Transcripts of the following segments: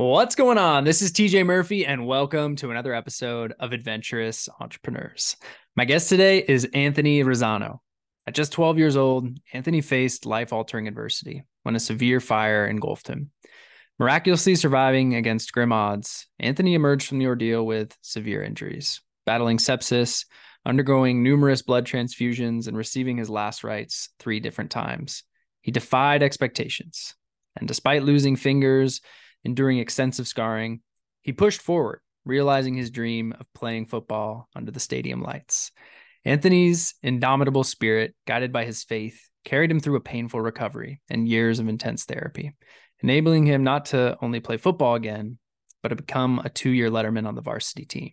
What's going on? This is TJ Murphy, and welcome to another episode of Adventurous Entrepreneurs. My guest today is Anthony Razzano. At just 12 years old, Anthony faced life altering adversity when a severe fire engulfed him. Miraculously surviving against grim odds, Anthony emerged from the ordeal with severe injuries, battling sepsis, undergoing numerous blood transfusions, and receiving his last rites three different times. He defied expectations, and despite losing fingers, enduring extensive scarring, he pushed forward, realizing his dream of playing football under the stadium lights. Anthony's indomitable spirit, guided by his faith, carried him through a painful recovery and years of intense therapy, enabling him not to only play football again, but to become a two year letterman on the varsity team.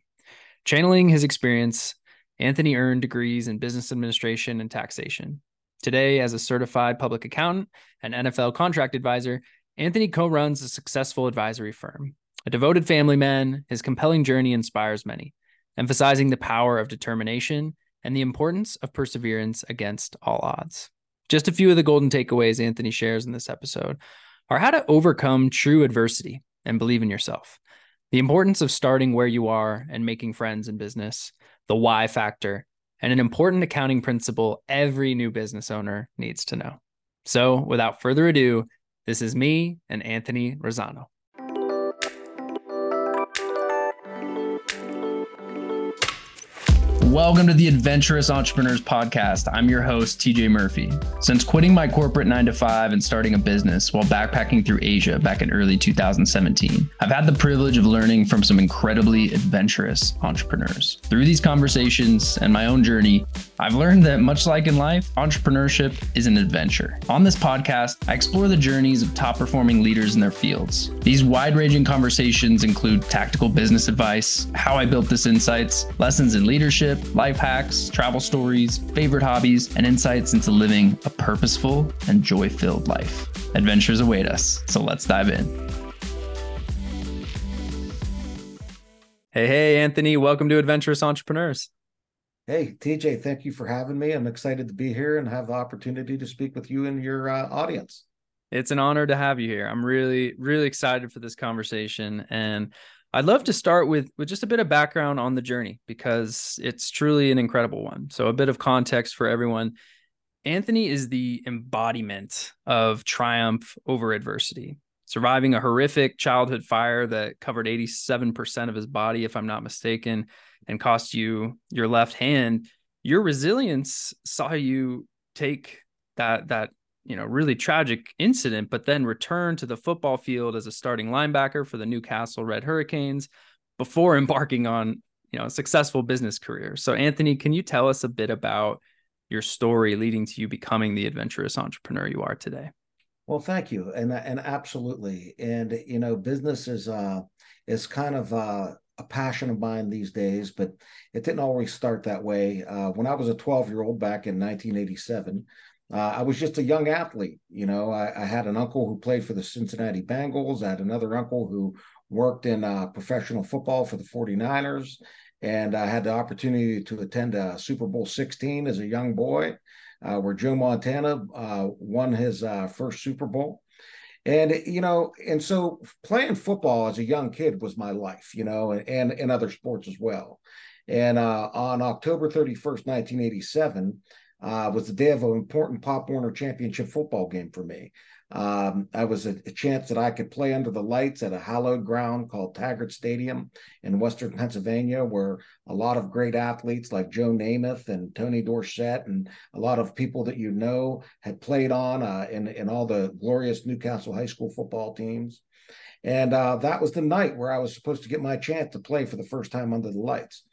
Channeling his experience, Anthony earned degrees in business administration and taxation. Today, as a certified public accountant and NFL contract advisor, Anthony co runs a successful advisory firm. A devoted family man, his compelling journey inspires many, emphasizing the power of determination and the importance of perseverance against all odds. Just a few of the golden takeaways Anthony shares in this episode are how to overcome true adversity and believe in yourself, the importance of starting where you are and making friends in business, the why factor, and an important accounting principle every new business owner needs to know. So, without further ado, this is me and Anthony Razzano. Welcome to the Adventurous Entrepreneurs Podcast. I'm your host, TJ Murphy. Since quitting my corporate nine to five and starting a business while backpacking through Asia back in early 2017, I've had the privilege of learning from some incredibly adventurous entrepreneurs. Through these conversations and my own journey, I've learned that much like in life, entrepreneurship is an adventure. On this podcast, I explore the journeys of top performing leaders in their fields. These wide ranging conversations include tactical business advice, how I built this insights, lessons in leadership life hacks, travel stories, favorite hobbies, and insights into living a purposeful and joy filled life. Adventures await us, so let's dive in. Hey, hey, Anthony, welcome to Adventurous Entrepreneurs. Hey, TJ, thank you for having me. I'm excited to be here and have the opportunity to speak with you and your uh, audience. It's an honor to have you here. I'm really, really excited for this conversation. And I'd love to start with with just a bit of background on the journey because it's truly an incredible one. So a bit of context for everyone. Anthony is the embodiment of triumph over adversity. Surviving a horrific childhood fire that covered 87% of his body if I'm not mistaken and cost you your left hand, your resilience saw you take that that you know really tragic incident but then returned to the football field as a starting linebacker for the Newcastle Red Hurricanes before embarking on you know a successful business career. So Anthony can you tell us a bit about your story leading to you becoming the adventurous entrepreneur you are today? Well thank you and and absolutely. And you know business is uh is kind of uh a passion of mine these days, but it didn't always start that way. Uh, when I was a 12 year old back in 1987, uh, I was just a young athlete. You know, I, I, had an uncle who played for the Cincinnati Bengals. I had another uncle who worked in uh, professional football for the 49ers. And I had the opportunity to attend a Super Bowl 16 as a young boy, uh, where Joe Montana uh, won his uh, first Super Bowl. And, you know, and so playing football as a young kid was my life, you know, and, and, and other sports as well. And uh, on October 31st, 1987, uh, was the day of an important Pop Warner Championship football game for me. Um, I was a, a, chance that I could play under the lights at a hallowed ground called Taggart Stadium in Western Pennsylvania, where a lot of great athletes like Joe Namath and Tony Dorsett and a lot of people that you know had played on uh, in, in all the glorious Newcastle high school football teams. And uh, that was the night where I was supposed to get my chance to play for the first time under the lights.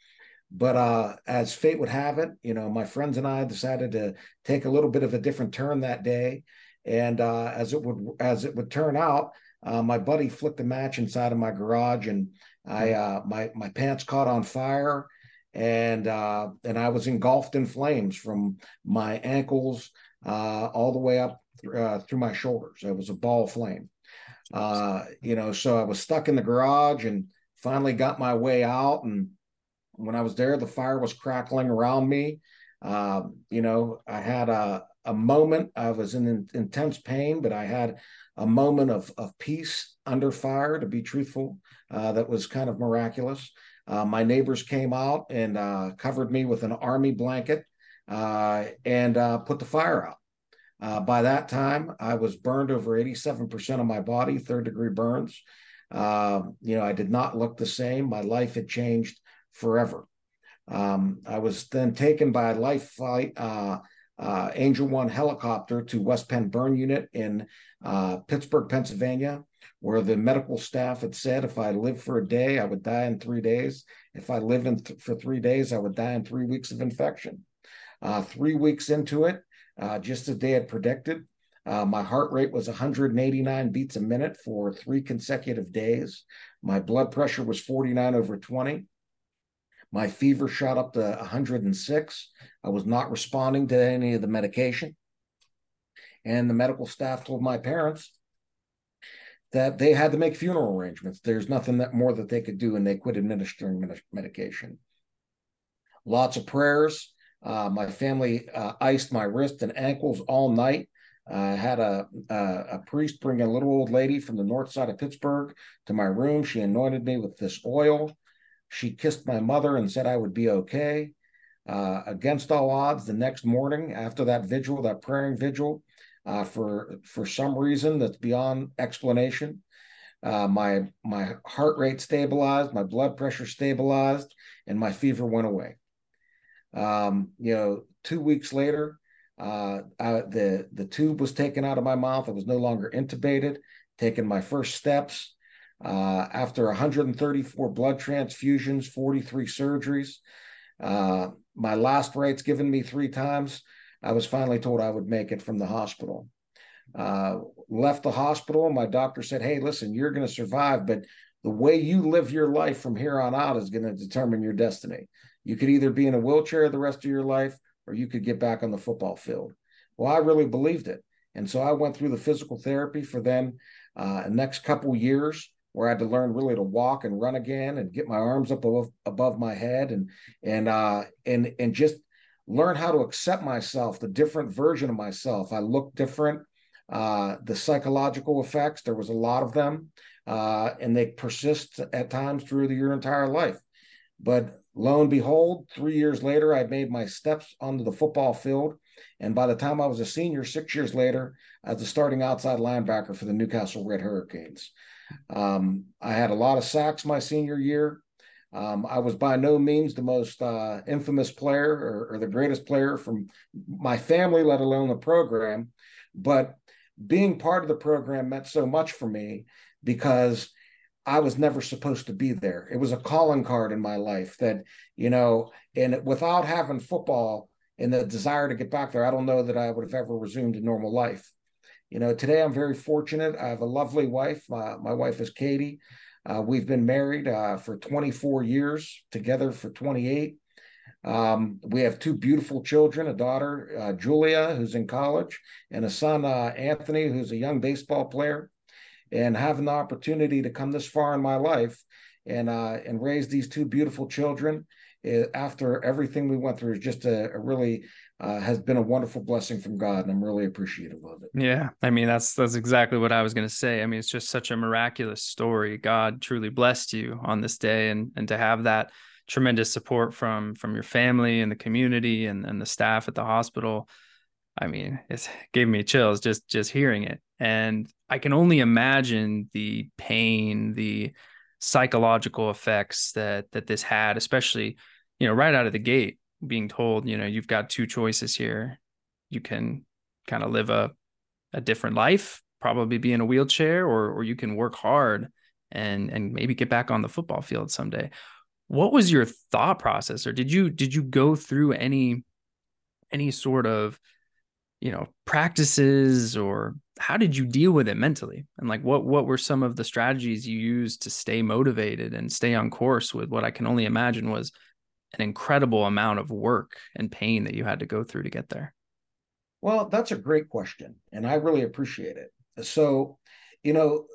But uh, as fate would have it, you know, my friends and I decided to take a little bit of a different turn that day. And uh, as it would as it would turn out, uh, my buddy flicked a match inside of my garage, and I uh, my my pants caught on fire, and uh, and I was engulfed in flames from my ankles uh, all the way up through my shoulders. It was a ball of flame. you know, so I was stuck in the garage, and finally got my way out and when I was there, the fire was crackling around me. Um, you know, I had a, a moment. I was in intense pain, but I had a moment of, of peace under fire, to be truthful, uh, that was kind of miraculous. Uh, my neighbors came out and uh, covered me with an army blanket uh, and uh, put the fire out. Uh, by that time, I was burned over 87% of my body, third degree burns. Um, you know, I did not look the same. My life had changed forever. Um, I was then taken by a life flight, uh, uh, Angel One helicopter to West Penn Burn Unit in uh, Pittsburgh, Pennsylvania, where the medical staff had said if I lived for a day, I would die in three days. If I lived in th- for three days, I would die in three weeks of infection. Uh, three weeks into it, uh, just as they had predicted, uh, my heart rate was 189 beats a minute for three consecutive days. My blood pressure was 49 over 20. My fever shot up to 106. I was not responding to any of the medication. And the medical staff told my parents that they had to make funeral arrangements. There's nothing that more that they could do, and they quit administering med- medication. Lots of prayers. Uh, my family uh, iced my wrist and ankles all night. I uh, had a, a, a priest bring a little old lady from the north side of Pittsburgh to my room. She anointed me with this oil. She kissed my mother and said I would be okay. Uh, against all odds, the next morning after that vigil, that praying vigil, uh, for for some reason that's beyond explanation, uh, my my heart rate stabilized, my blood pressure stabilized, and my fever went away. Um, you know, two weeks later, uh, I, the the tube was taken out of my mouth. I was no longer intubated. Taking my first steps. Uh, after 134 blood transfusions, 43 surgeries, uh, my last rites given me three times, I was finally told I would make it from the hospital. Uh, left the hospital. My doctor said, Hey, listen, you're going to survive, but the way you live your life from here on out is going to determine your destiny. You could either be in a wheelchair the rest of your life or you could get back on the football field. Well, I really believed it. And so I went through the physical therapy for then uh, next couple years where I had to learn really to walk and run again and get my arms up above, above my head and and uh, and and just learn how to accept myself, the different version of myself. I look different. Uh, the psychological effects, there was a lot of them, uh, and they persist at times through the, your entire life. But lo and behold, three years later, I made my steps onto the football field. And by the time I was a senior, six years later, I was a starting outside linebacker for the Newcastle Red Hurricanes. Um, I had a lot of sacks my senior year. Um, I was by no means the most uh, infamous player or, or, the greatest player from my family, let alone the program. But being part of the program meant so much for me because I was never supposed to be there. It was a calling card in my life that, you know, and without having football and the desire to get back there, I don't know that I would have ever resumed a normal life. You know, today I'm very fortunate. I have a lovely wife. My wife is Katie. Uh, we've been married uh, for 24 years, together for 28. Um, we have two beautiful children a daughter, uh, Julia, who's in college, and a son, uh, Anthony, who's a young baseball player. And having the opportunity to come this far in my life and uh, and raise these two beautiful children eh, after everything we went through is just a, a really uh, has been a wonderful blessing from God, and I'm really appreciative of it. Yeah, I mean that's that's exactly what I was going to say. I mean, it's just such a miraculous story. God truly blessed you on this day, and and to have that tremendous support from from your family and the community and and the staff at the hospital. I mean, it gave me chills just just hearing it, and I can only imagine the pain, the psychological effects that that this had, especially you know right out of the gate being told, you know, you've got two choices here. You can kind of live a a different life, probably be in a wheelchair, or or you can work hard and and maybe get back on the football field someday. What was your thought process, or did you did you go through any any sort of you know practices or how did you deal with it mentally and like what what were some of the strategies you used to stay motivated and stay on course with what i can only imagine was an incredible amount of work and pain that you had to go through to get there? Well, that's a great question, and I really appreciate it. So, you know,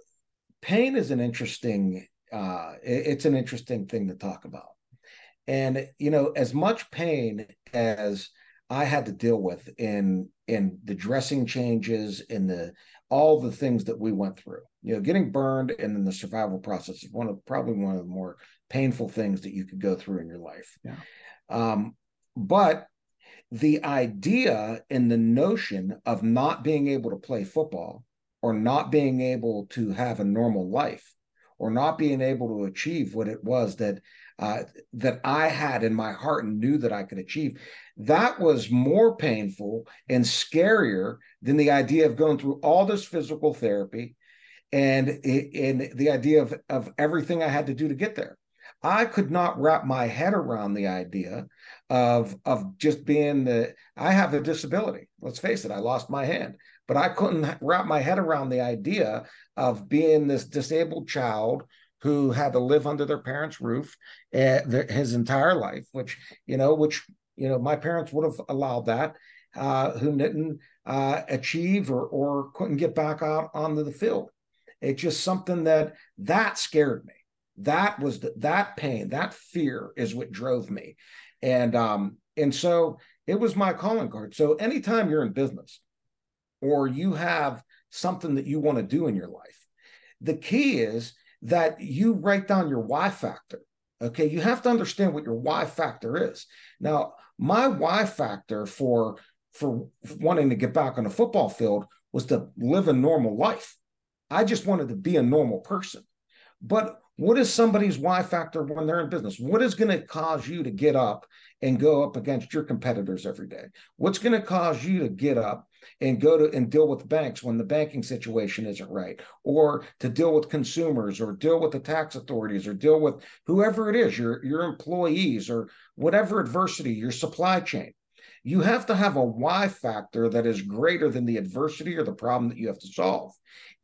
pain is an interesting uh, it's an interesting thing to talk about. And you know, as much pain as I had to deal with in in the dressing changes, in the all the things that we went through. You know, getting burned and then the survival process is one of probably one of the more painful things that you could go through in your life. Yeah. Um, but the idea and the notion of not being able to play football or not being able to have a normal life or not being able to achieve what it was that uh, that I had in my heart and knew that I could achieve. That was more painful and scarier than the idea of going through all this physical therapy and, and the idea of, of everything I had to do to get there. I could not wrap my head around the idea of of just being the I have a disability. Let's face it, I lost my hand, but I couldn't wrap my head around the idea of being this disabled child who had to live under their parents' roof uh, his entire life, which you know, which you know, my parents would have allowed that, uh, who didn't uh, achieve or or couldn't get back out onto the field. It's just something that that scared me. That was the, that pain, that fear is what drove me, and um, and so it was my calling card. So anytime you're in business, or you have something that you want to do in your life, the key is that you write down your why factor. Okay, you have to understand what your why factor is. Now, my why factor for for wanting to get back on the football field was to live a normal life. I just wanted to be a normal person. But what is somebody's why factor when they're in business? What is going to cause you to get up and go up against your competitors every day? What's going to cause you to get up and go to and deal with banks when the banking situation isn't right, or to deal with consumers, or deal with the tax authorities, or deal with whoever it is, your your employees, or whatever adversity, your supply chain. You have to have a why factor that is greater than the adversity or the problem that you have to solve.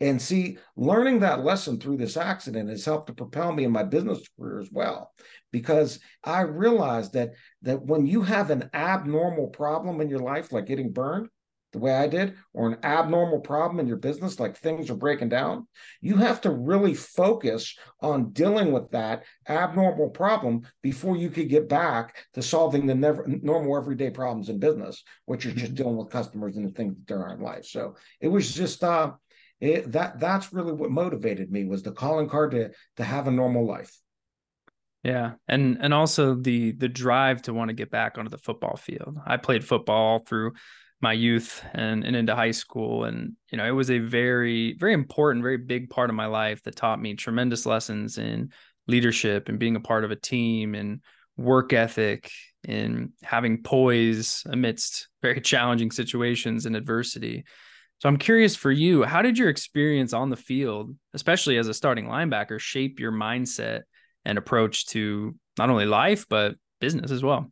And see, learning that lesson through this accident has helped to propel me in my business career as well, because I realized that that when you have an abnormal problem in your life, like getting burned, the way I did, or an abnormal problem in your business, like things are breaking down, you have to really focus on dealing with that abnormal problem before you could get back to solving the never, normal everyday problems in business, which is just mm-hmm. dealing with customers and the things that are in life. So it was just uh, it, that that's really what motivated me was the calling card to to have a normal life. Yeah, and and also the the drive to want to get back onto the football field. I played football through my youth and, and into high school. And, you know, it was a very, very important, very big part of my life that taught me tremendous lessons in leadership and being a part of a team and work ethic and having poise amidst very challenging situations and adversity. So I'm curious for you, how did your experience on the field, especially as a starting linebacker, shape your mindset and approach to not only life, but business as well?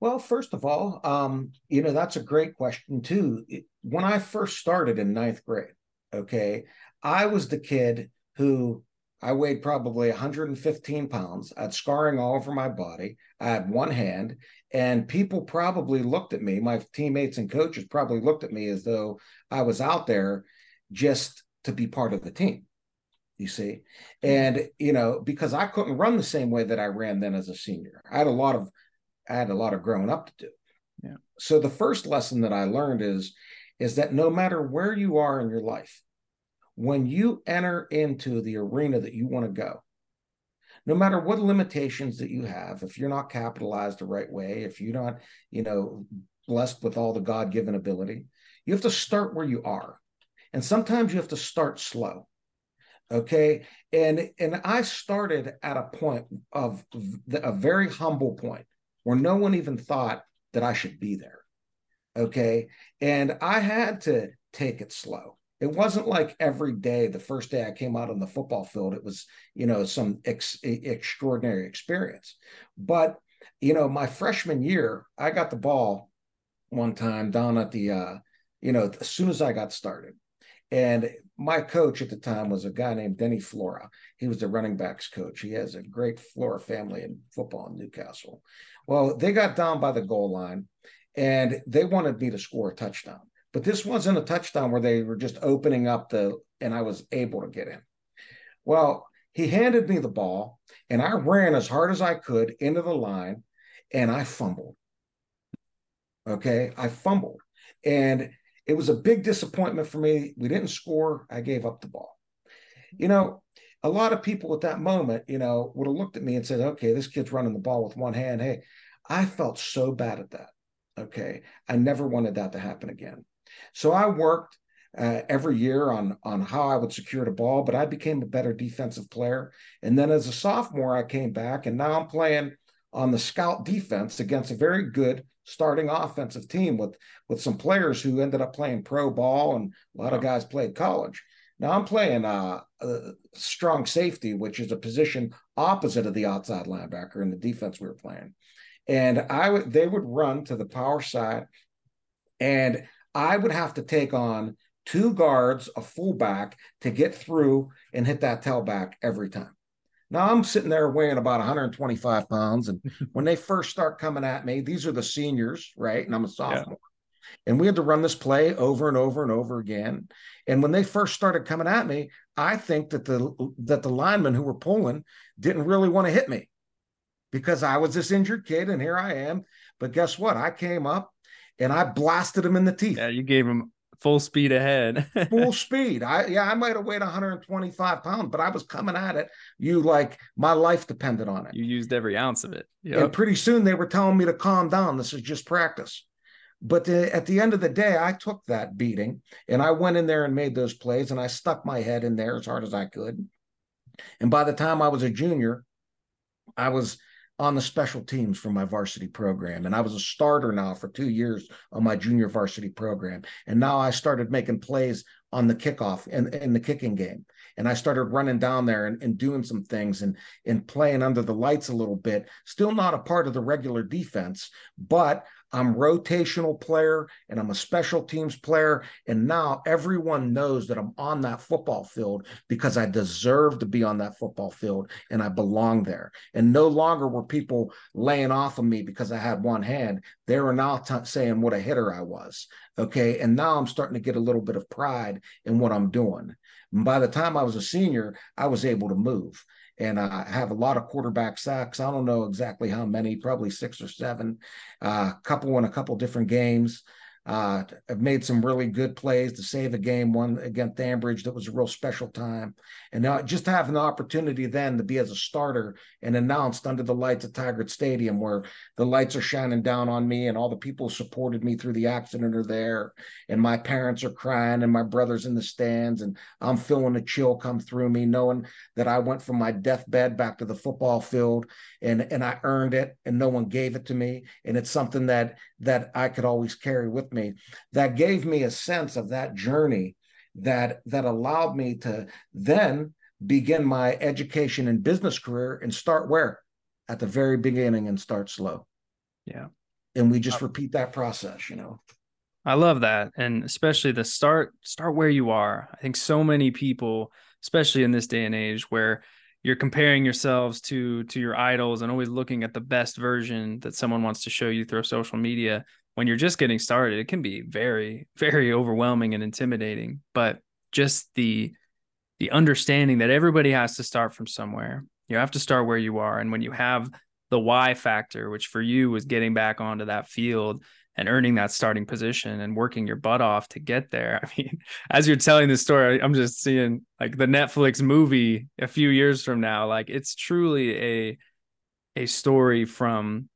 Well, first of all, um, you know, that's a great question, too. When I first started in ninth grade, okay, I was the kid who I weighed probably 115 pounds. I had scarring all over my body. I had one hand, and people probably looked at me, my teammates and coaches probably looked at me as though I was out there just to be part of the team you see and you know because i couldn't run the same way that i ran then as a senior i had a lot of I had a lot of growing up to do. Yeah. So the first lesson that I learned is is that no matter where you are in your life, when you enter into the arena that you want to go, no matter what limitations that you have, if you're not capitalized the right way, if you're not, you know, blessed with all the God-given ability, you have to start where you are. And sometimes you have to start slow. Okay. And and I started at a point of a very humble point where no one even thought that I should be there. Okay. And I had to take it slow. It wasn't like every day, the first day I came out on the football field, it was, you know, some ex- extraordinary experience. But, you know, my freshman year, I got the ball one time down at the, uh, you know, as soon as I got started. And my coach at the time was a guy named Denny Flora. He was the running backs coach. He has a great Flora family in football in Newcastle. Well, they got down by the goal line and they wanted me to score a touchdown. But this wasn't a touchdown where they were just opening up the, and I was able to get in. Well, he handed me the ball and I ran as hard as I could into the line and I fumbled. Okay. I fumbled. And it was a big disappointment for me. We didn't score. I gave up the ball. You know, a lot of people at that moment, you know, would have looked at me and said, okay, this kid's running the ball with one hand. Hey, I felt so bad at that. Okay. I never wanted that to happen again. So I worked uh, every year on on how I would secure the ball, but I became a better defensive player. And then as a sophomore, I came back, and now I'm playing on the scout defense against a very good starting offensive team with with some players who ended up playing pro ball, and a lot of guys played college. Now I'm playing uh, a strong safety, which is a position opposite of the outside linebacker in the defense we were playing. And I would they would run to the power side, and I would have to take on two guards, a fullback to get through and hit that tailback every time. Now I'm sitting there weighing about 125 pounds. And when they first start coming at me, these are the seniors, right? And I'm a sophomore. Yeah. And we had to run this play over and over and over again. And when they first started coming at me, I think that the that the linemen who were pulling didn't really want to hit me because I was this injured kid and here I am. But guess what? I came up and I blasted him in the teeth. Yeah, you gave him full speed ahead. full speed. I yeah, I might have weighed 125 pounds, but I was coming at it. You like my life depended on it. You used every ounce of it. Yep. And pretty soon they were telling me to calm down. This is just practice. But the, at the end of the day, I took that beating and I went in there and made those plays and I stuck my head in there as hard as I could. And by the time I was a junior, I was on the special teams for my varsity program. And I was a starter now for two years on my junior varsity program. And now I started making plays on the kickoff and in, the kicking game. And I started running down there and, and doing some things and, and playing under the lights a little bit. Still not a part of the regular defense, but I'm rotational player and I'm a special teams player. And now everyone knows that I'm on that football field because I deserve to be on that football field and I belong there. And no longer were people laying off of me because I had one hand. They were now t- saying what a hitter I was. Okay. And now I'm starting to get a little bit of pride in what I'm doing. And by the time I was a senior, I was able to move and I have a lot of quarterback sacks. I don't know exactly how many, probably six or seven, a uh, couple in a couple different games. Uh, I've made some really good plays to save a game. One against Ambridge that was a real special time, and now just having the opportunity then to be as a starter and announced under the lights at Taggart Stadium, where the lights are shining down on me, and all the people who supported me through the accident are there, and my parents are crying, and my brothers in the stands, and I'm feeling a chill come through me, knowing that I went from my deathbed back to the football field, and and I earned it, and no one gave it to me, and it's something that that I could always carry with me. That gave me a sense of that journey that that allowed me to then begin my education and business career and start where at the very beginning and start slow. Yeah. And we just uh, repeat that process, you know. I love that. And especially the start start where you are. I think so many people, especially in this day and age where you're comparing yourselves to to your idols and always looking at the best version that someone wants to show you through social media when you're just getting started it can be very very overwhelming and intimidating but just the the understanding that everybody has to start from somewhere you have to start where you are and when you have the why factor which for you was getting back onto that field and earning that starting position and working your butt off to get there. I mean, as you're telling this story, I'm just seeing like the Netflix movie a few years from now. Like it's truly a a story from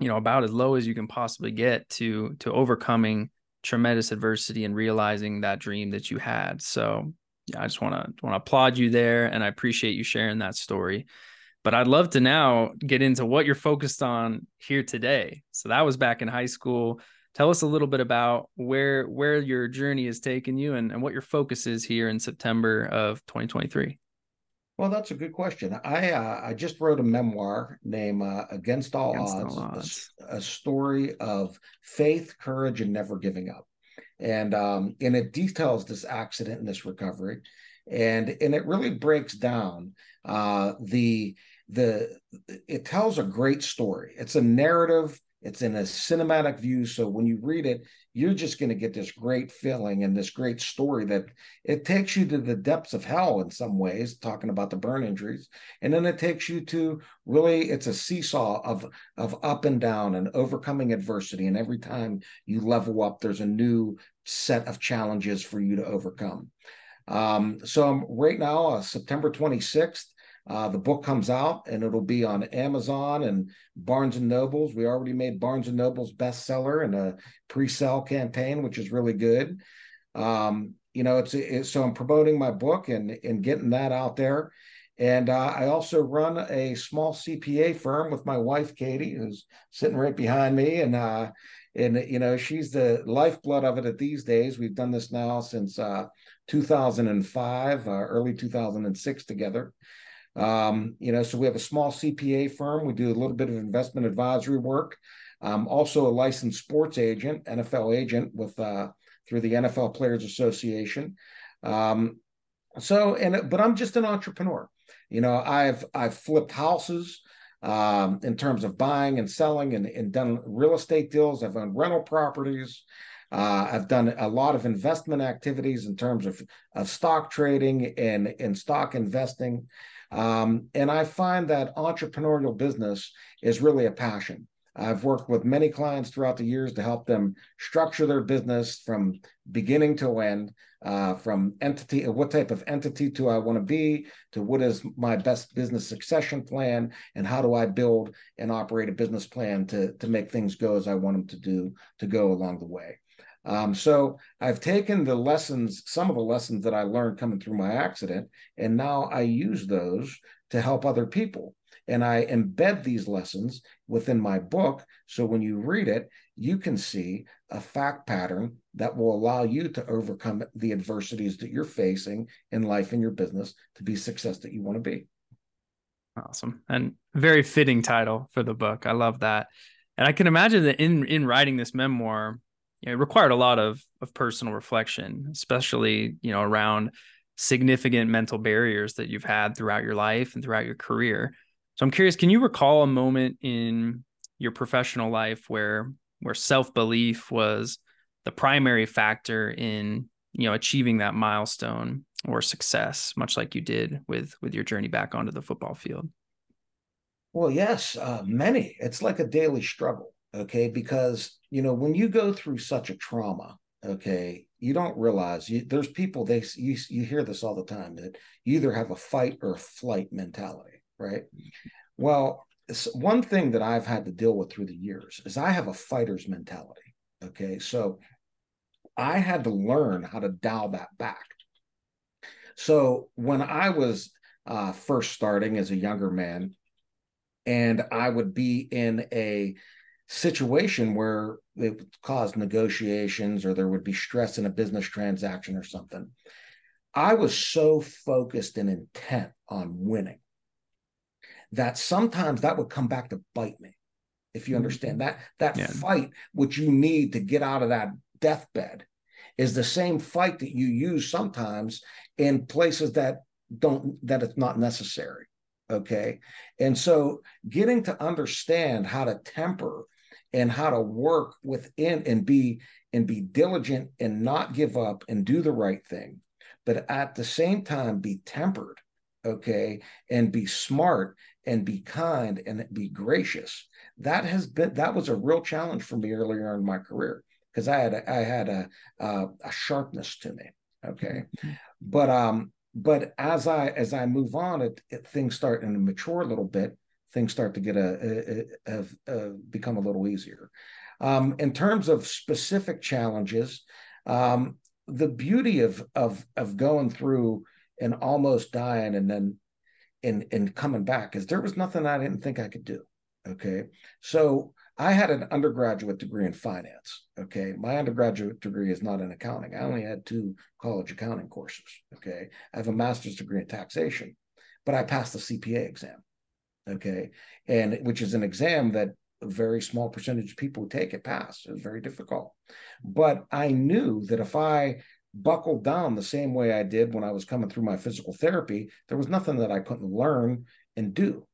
you know about as low as you can possibly get to to overcoming tremendous adversity and realizing that dream that you had. So yeah, I just want to want to applaud you there, and I appreciate you sharing that story. But I'd love to now get into what you're focused on here today. So that was back in high school. Tell us a little bit about where where your journey has taken you and, and what your focus is here in September of 2023. Well, that's a good question. I uh, I just wrote a memoir named uh, "Against All Against Odds,", all odds. A, a, story of faith, courage, and never giving up, and um, and it details this accident and this recovery, and and it really breaks down uh, the the it tells a great story. It's a narrative. It's in a cinematic view. So when you read it, you're just going to get this great feeling and this great story that it takes you to the depths of hell in some ways, talking about the burn injuries. And then it takes you to really, it's a seesaw of, of up and down and overcoming adversity. And every time you level up, there's a new set of challenges for you to overcome. Um, so I'm right now, uh, September 26th, uh, the book comes out and it'll be on Amazon and Barnes and Nobles. We already made Barnes and Nobles bestseller in a pre-sale campaign, which is really good. Um, you know, it's, it's, so I'm promoting my book and and getting that out there. And uh, I also run a small CPA firm with my wife Katie, who's sitting right behind me, and uh, and you know she's the lifeblood of it at these days. We've done this now since uh, 2005, uh, early 2006 together. Um, you know, so we have a small CPA firm. We do a little bit of investment advisory work. Um, also a licensed sports agent, NFL agent with uh, through the NFL Players Association. Um, so, and but I'm just an entrepreneur. You know, I've I've flipped houses um, in terms of buying and selling and, and done real estate deals. I've owned rental properties. Uh, I've done a lot of investment activities in terms of, of stock trading and, and stock investing. Um, and I find that entrepreneurial business is really a passion. I've worked with many clients throughout the years to help them structure their business from beginning to end, uh, from entity, what type of entity do I want to be, to what is my best business succession plan, and how do I build and operate a business plan to, to make things go as I want them to do to go along the way. Um, so I've taken the lessons, some of the lessons that I learned coming through my accident, and now I use those to help other people. And I embed these lessons within my book. So when you read it, you can see a fact pattern that will allow you to overcome the adversities that you're facing in life and your business to be success that you want to be. Awesome. And very fitting title for the book. I love that. And I can imagine that in in writing this memoir, you know, it required a lot of of personal reflection, especially, you know, around significant mental barriers that you've had throughout your life and throughout your career. So I'm curious, can you recall a moment in your professional life where where self-belief was the primary factor in, you know, achieving that milestone or success, much like you did with with your journey back onto the football field? Well, yes, uh, many. It's like a daily struggle, okay? Because you know when you go through such a trauma, okay, you don't realize you, there's people they you you hear this all the time that you either have a fight or flight mentality, right? Well, one thing that I've had to deal with through the years is I have a fighter's mentality. Okay, so I had to learn how to dial that back. So when I was uh, first starting as a younger man, and I would be in a situation where it would cause negotiations or there would be stress in a business transaction or something. I was so focused and intent on winning that sometimes that would come back to bite me. If you understand that that yeah. fight which you need to get out of that deathbed is the same fight that you use sometimes in places that don't that it's not necessary okay and so getting to understand how to temper and how to work within and be and be diligent and not give up and do the right thing. But at the same time be tempered okay? And be smart and be kind and be gracious. That has been that was a real challenge for me earlier in my career because i had a, i had a, a, a sharpness to me okay? Mm-hmm. but um but as i as i move on it, it things start to mature a little bit things start to get a, a, a, a become a little easier. Um, in terms of specific challenges, um, the beauty of of of going through and almost dying and then and and coming back is there was nothing I didn't think I could do. Okay, so I had an undergraduate degree in finance. Okay, my undergraduate degree is not in accounting. I only had two college accounting courses. Okay, I have a master's degree in taxation, but I passed the CPA exam okay? And which is an exam that a very small percentage of people take it pass it was very difficult. But i knew that if i buckled down the same way i did when i was coming through my physical therapy there was nothing that i couldn't learn and do.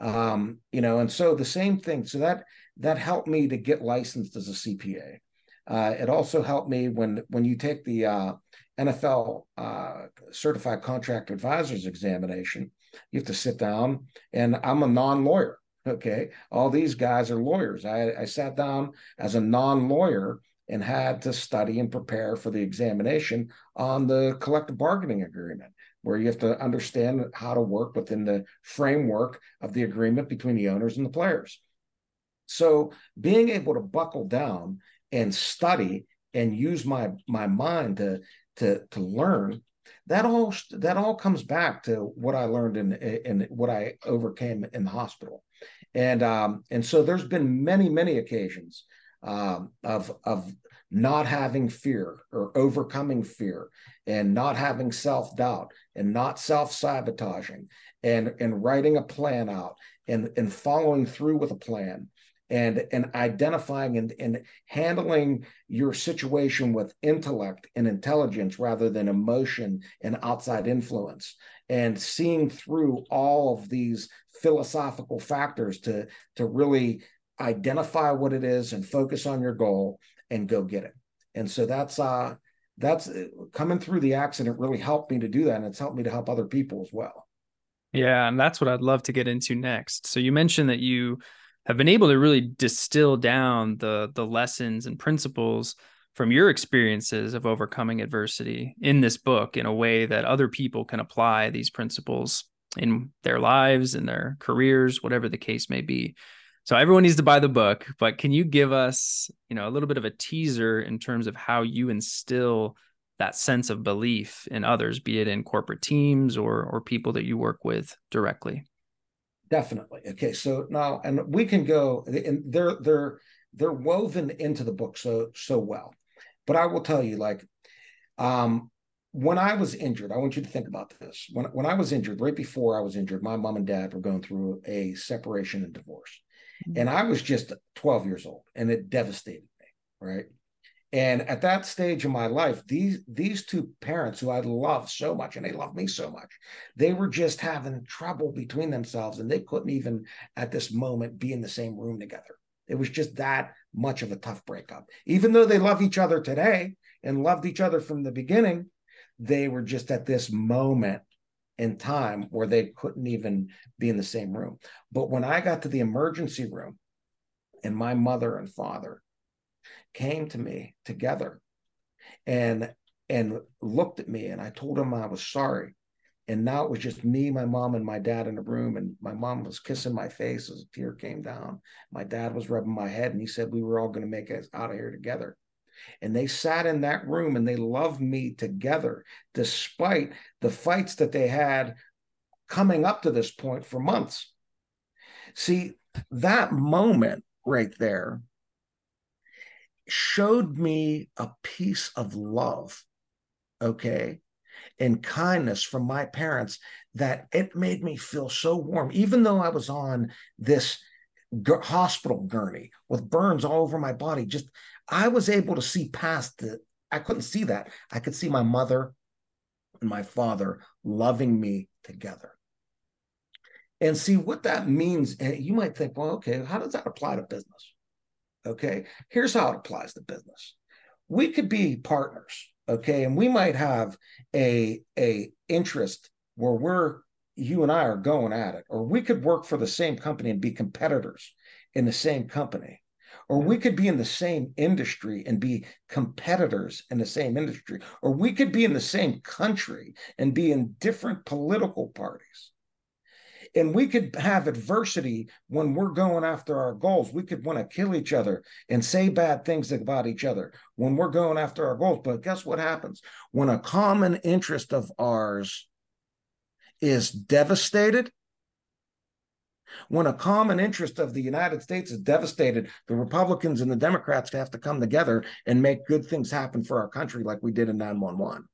Um, you know and so the same thing so that that helped me to get licensed as a cpa uh, it also helped me when when you take the uh, nfl uh, certified contract advisors examination you have to sit down, and I'm a non lawyer. Okay. All these guys are lawyers. I, I sat down as a non lawyer and had to study and prepare for the examination on the collective bargaining agreement, where you have to understand how to work within the framework of the agreement between the owners and the players. So being able to buckle down and study and use my my mind to to to learn that all that all comes back to what I learned in in what I overcame in the hospital, and um, and so there's been many many occasions um, of of not having fear or overcoming fear and not having self doubt and not self sabotaging and and writing a plan out and and following through with a plan and and identifying and, and handling your situation with intellect and intelligence rather than emotion and outside influence and seeing through all of these philosophical factors to to really identify what it is and focus on your goal and go get it. And so that's uh that's coming through the accident really helped me to do that and it's helped me to help other people as well. Yeah and that's what i'd love to get into next. So you mentioned that you have been able to really distill down the the lessons and principles from your experiences of overcoming adversity in this book in a way that other people can apply these principles in their lives in their careers whatever the case may be. So everyone needs to buy the book but can you give us you know a little bit of a teaser in terms of how you instill that sense of belief in others be it in corporate teams or or people that you work with directly Definitely. Okay. So now, and we can go, and they're they're they're woven into the book so so well. But I will tell you, like, um, when I was injured, I want you to think about this. When when I was injured, right before I was injured, my mom and dad were going through a separation and divorce, mm-hmm. and I was just 12 years old, and it devastated me. Right. And at that stage of my life, these these two parents who I love so much and they love me so much, they were just having trouble between themselves and they couldn't even at this moment be in the same room together. It was just that much of a tough breakup. Even though they love each other today and loved each other from the beginning, they were just at this moment in time where they couldn't even be in the same room. But when I got to the emergency room and my mother and father came to me together and and looked at me and I told him I was sorry. And now it was just me, my mom, and my dad in the room. And my mom was kissing my face as a tear came down. My dad was rubbing my head and he said we were all going to make it out of here together. And they sat in that room and they loved me together, despite the fights that they had coming up to this point for months. See, that moment right there showed me a piece of love, okay, and kindness from my parents that it made me feel so warm, even though I was on this hospital gurney with burns all over my body. Just I was able to see past it. I couldn't see that. I could see my mother and my father loving me together. And see what that means. And you might think, well, okay, how does that apply to business? Okay. Here's how it applies to business. We could be partners. Okay. And we might have a, a interest where we're, you and I are going at it, or we could work for the same company and be competitors in the same company or we could be in the same industry and be competitors in the same industry, or we could be in the same country and be in different political parties and we could have adversity when we're going after our goals. We could want to kill each other and say bad things about each other when we're going after our goals. But guess what happens? When a common interest of ours is devastated, when a common interest of the United States is devastated, the Republicans and the Democrats have to come together and make good things happen for our country, like we did in 911.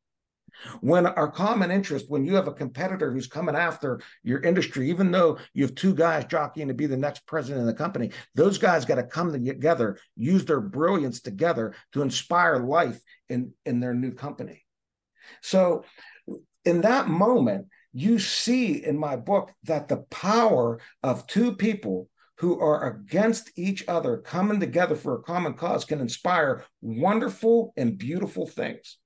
When our common interest, when you have a competitor who's coming after your industry, even though you have two guys jockeying to be the next president of the company, those guys got to come together, use their brilliance together to inspire life in, in their new company. So, in that moment, you see in my book that the power of two people who are against each other coming together for a common cause can inspire wonderful and beautiful things.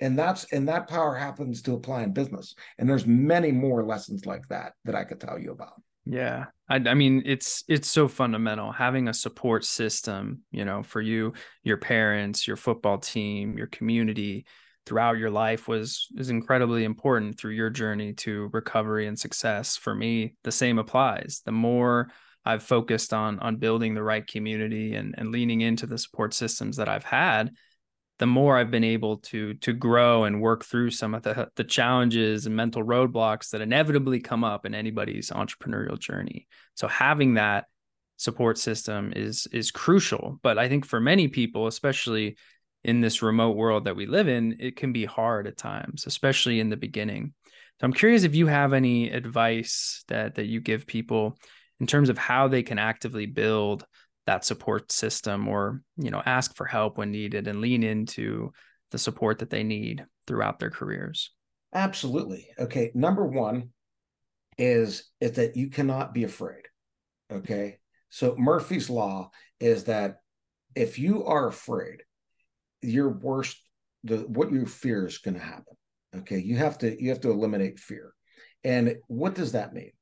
And that's and that power happens to apply in business. And there's many more lessons like that that i could tell you about. Yeah. I, I mean it's it's so fundamental having a support system you know for you your parents your football team your community throughout your life was is incredibly important through your journey to recovery and success. For me the same applies. The more i've focused on on building the right community and and leaning into the support systems that i've had the more I've been able to to grow and work through some of the the challenges and mental roadblocks that inevitably come up in anybody's entrepreneurial journey. So having that support system is is crucial. But I think for many people, especially in this remote world that we live in, it can be hard at times, especially in the beginning. So I'm curious if you have any advice that that you give people in terms of how they can actively build that support system or you know ask for help when needed and lean into the support that they need throughout their careers. Absolutely. Okay number one is is that you cannot be afraid okay? So murphy's law is that if you are afraid your worst the what you fear is going to happen okay? You have to you have to eliminate fear. And what does that mean?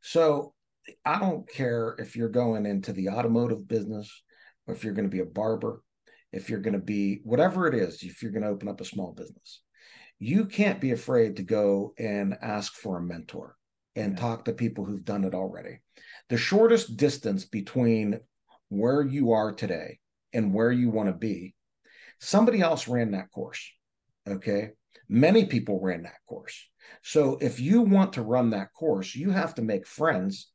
So I don't care if you're going into the automotive business or if you're going to be a barber, if you're going to be whatever it is, if you're going to open up a small business. You can't be afraid to go and ask for a mentor and yeah. talk to people who've done it already. The shortest distance between where you are today and where you want to be, somebody else ran that course. Okay. Many people ran that course. So if you want to run that course, you have to make friends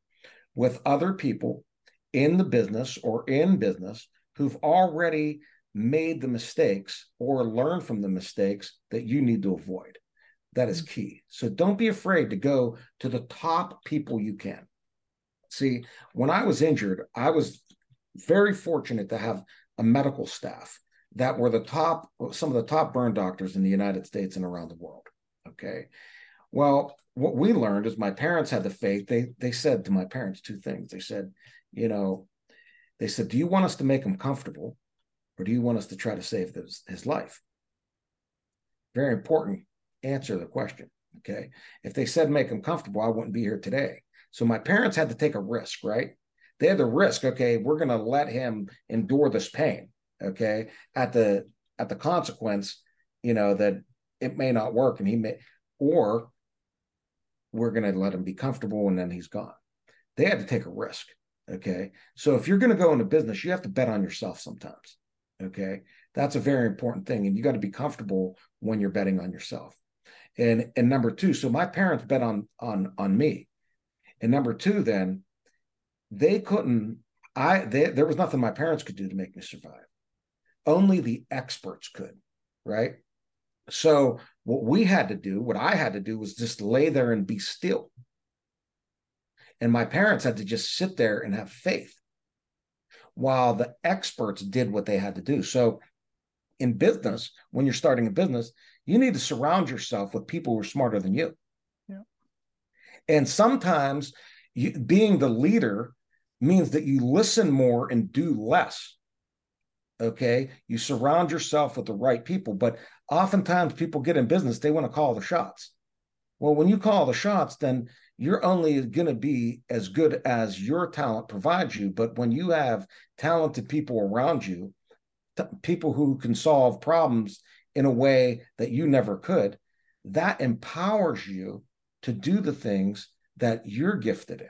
with other people in the business or in business who've already made the mistakes or learned from the mistakes that you need to avoid. That is mm-hmm. key. So don't be afraid to go to the top people you can. See, when I was injured, I was very fortunate to have a medical staff that were the top, some of the top burn doctors in the United States and around the world. Okay. Well, what we learned is my parents had the faith. They they said to my parents two things. They said, you know, they said, "Do you want us to make him comfortable, or do you want us to try to save his, his life?" Very important answer the question. Okay, if they said make him comfortable, I wouldn't be here today. So my parents had to take a risk, right? They had the risk. Okay, we're going to let him endure this pain. Okay, at the at the consequence, you know that it may not work, and he may or we're going to let him be comfortable and then he's gone. They had to take a risk. Okay. So if you're going to go into business, you have to bet on yourself sometimes. Okay. That's a very important thing. And you got to be comfortable when you're betting on yourself. And and number two, so my parents bet on on on me. And number two, then they couldn't, I they, there was nothing my parents could do to make me survive. Only the experts could, right? So what we had to do, what I had to do was just lay there and be still. And my parents had to just sit there and have faith while the experts did what they had to do. So in business, when you're starting a business, you need to surround yourself with people who are smarter than you. Yeah. And sometimes you, being the leader means that you listen more and do less okay you surround yourself with the right people but oftentimes people get in business they want to call the shots. Well when you call the shots then you're only going to be as good as your talent provides you. But when you have talented people around you t- people who can solve problems in a way that you never could that empowers you to do the things that you're gifted in.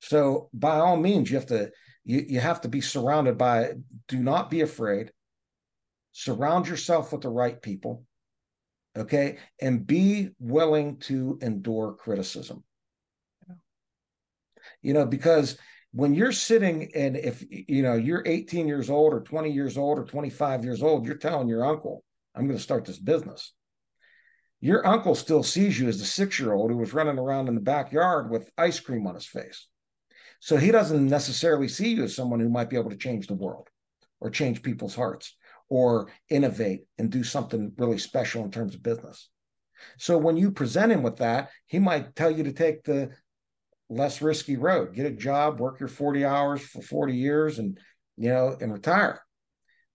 So by all means you have to you, you have to be surrounded by do not be afraid surround yourself with the right people okay? And be willing to endure criticism. You know because when you're sitting and if you know you're 18 years old or 20 years old or 25 years old you're telling your uncle i'm going to start this business. Your uncle still sees you as a six year old who was running around in the backyard with ice cream on his face. So he doesn't necessarily see you as someone who might be able to change the world or change people's hearts or innovate and do something really special in terms of business. So when you present him with that, he might tell you to take the less risky road, get a job, work your 40 hours for 40 years and you know and retire.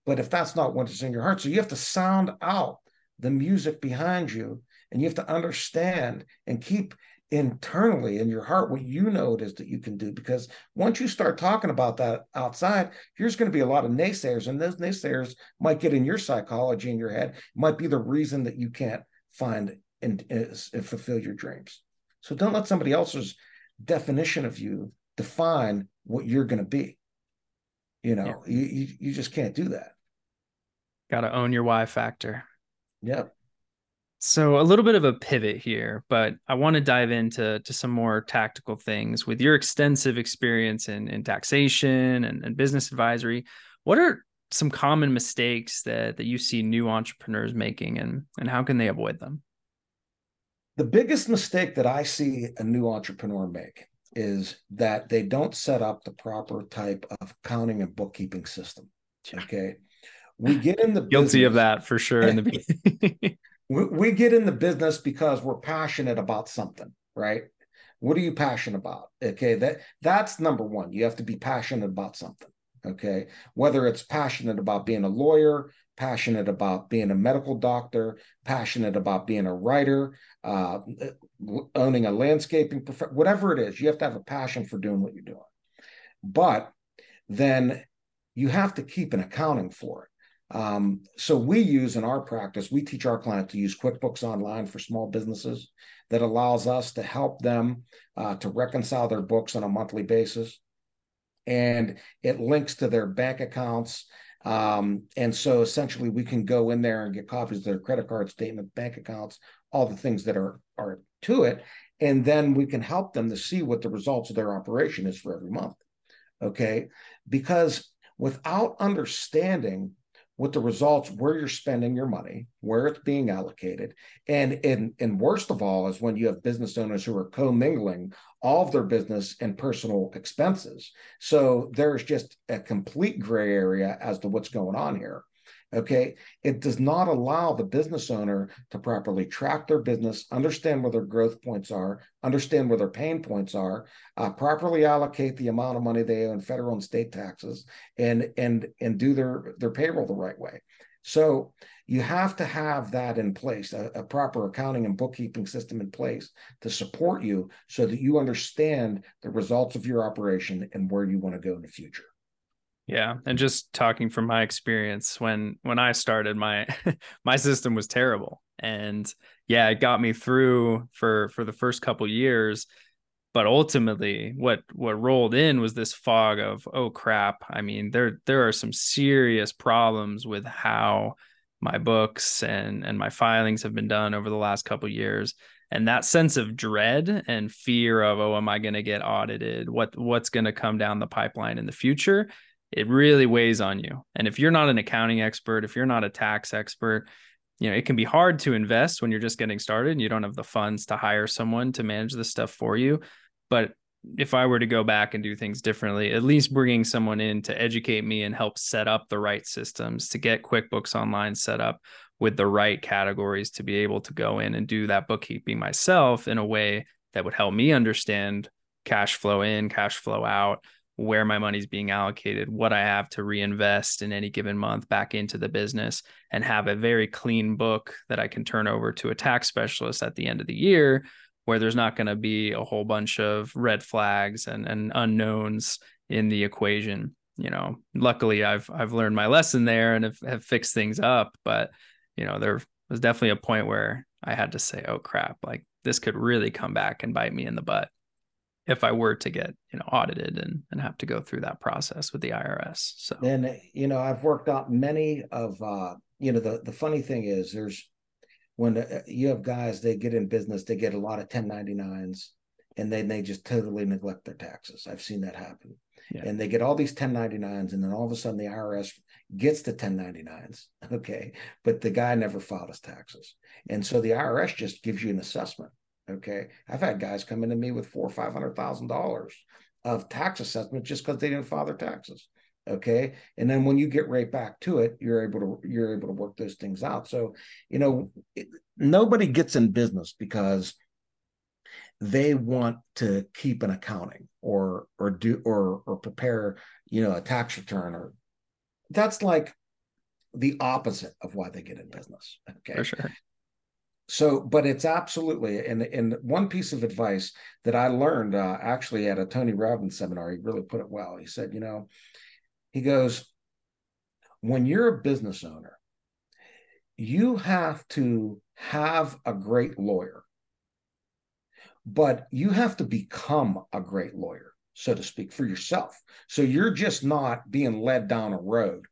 But if that's not what's in your heart, so you have to sound out the music behind you and you have to understand and keep internally in your heart what you know it is that you can do because once you start talking about that outside there's going to be a lot of naysayers and those naysayers might get in your psychology in your head might be the reason that you can't find and, and fulfill your dreams. So don't let somebody else's definition of you define what you're going to be. You know yeah. you, you you just can't do that. Got to own your why factor. Yep so a little bit of a pivot here, but I want to dive into to some more tactical things with your extensive experience in, in taxation and, and business advisory. What are some common mistakes that that you see new entrepreneurs making and and how can they avoid them? The biggest mistake that I see a new entrepreneur make is that they don't set up the proper type of accounting and bookkeeping system. Okay. We get in the guilty business. of that for sure in the beginning we, we get in the business because we're passionate about something, right? What are you passionate about? Okay, that that's number one. You have to be passionate about something. Okay, whether it's passionate about being a lawyer, passionate about being a medical doctor, passionate about being a writer, uh, owning a landscaping, prof- whatever it is, you have to have a passion for doing what you're doing. But then you have to keep an accounting for it. Um, so we use in our practice, we teach our clients to use QuickBooks Online for small businesses that allows us to help them uh, to reconcile their books on a monthly basis. And it links to their bank accounts. Um, and so essentially we can go in there and get copies of their credit card statement, bank accounts, all the things that are, are to it. And then we can help them to see what the results of their operation is for every month. Okay. Because without understanding with the results where you're spending your money, where it's being allocated. And, and, and worst of all is when you have business owners who are commingling all of their business and personal expenses. So there's just a complete gray area as to what's going on here. Okay. It does not allow the business owner to properly track their business, understand where their growth points are, understand where their pain points are, uh, properly allocate the amount of money they owe in federal and state taxes, and and and do their their payroll the right way. So you have to have that in place, a, a, proper accounting and bookkeeping system in place to support you so that you understand the results of your operation and where you want to go in the future. Yeah, and just talking from my experience when when I started my my system was terrible. And yeah, it got me through for for the first couple years, but ultimately what what rolled in was this fog of oh crap. I mean, there there are some serious problems with how my books and and my filings have been done over the last couple years and that sense of dread and fear of oh am i going to get audited what what's going to come down the pipeline in the future it really weighs on you. And if you're not an accounting expert, if you're not a tax expert, you know, it can be hard to invest when you're just getting started and you don't have the funds to hire someone to manage this stuff for you. But if I were to go back and do things differently, at least bringing someone in to educate me and help set up the right systems to get QuickBooks Online set up with the right categories to be able to go in and do that bookkeeping myself in a way that would help me understand cash flow in, cash flow out, where my money's being allocated, what I have to reinvest in any given month back into the business, and have a very clean book that I can turn over to a tax specialist at the end of the year, where there's not going to be a whole bunch of red flags and, and unknowns in the equation. You know, luckily I've I've learned my lesson there and have, have fixed things up. But you know, there was definitely a point where I had to say, "Oh crap! Like this could really come back and bite me in the butt." If I were to get you know audited and and have to go through that process with the IRS. So and you know I've worked out many of uh you know the the funny thing is there's when uh, you have guys they get in business they get a lot of 1099s and then they just totally neglect their taxes. I've seen that happen. Yeah. And they get all these 1099s and then all of a sudden the IRS gets the 1099s. Okay. But the guy never filed his taxes. And so the IRS just gives you an assessment Okay. I've had guys come into me with four or five hundred thousand dollars of tax assessment just because they didn't file their taxes. Okay. And then when you get right back to it, you're able to you're able to work those things out. So, you know, it, nobody gets in business because they want to keep an accounting or or do or or prepare, you know, a tax return or that's like the opposite of why they get in business. Okay. For sure. So, but it's absolutely, and and one piece of advice that I learned uh, actually at a Tony Robbins seminar, he really put it well. He said, you know, he goes, when you're a business owner, you have to have a great lawyer, but you have to become a great lawyer, so to speak, for yourself. So you're just not being led down a road,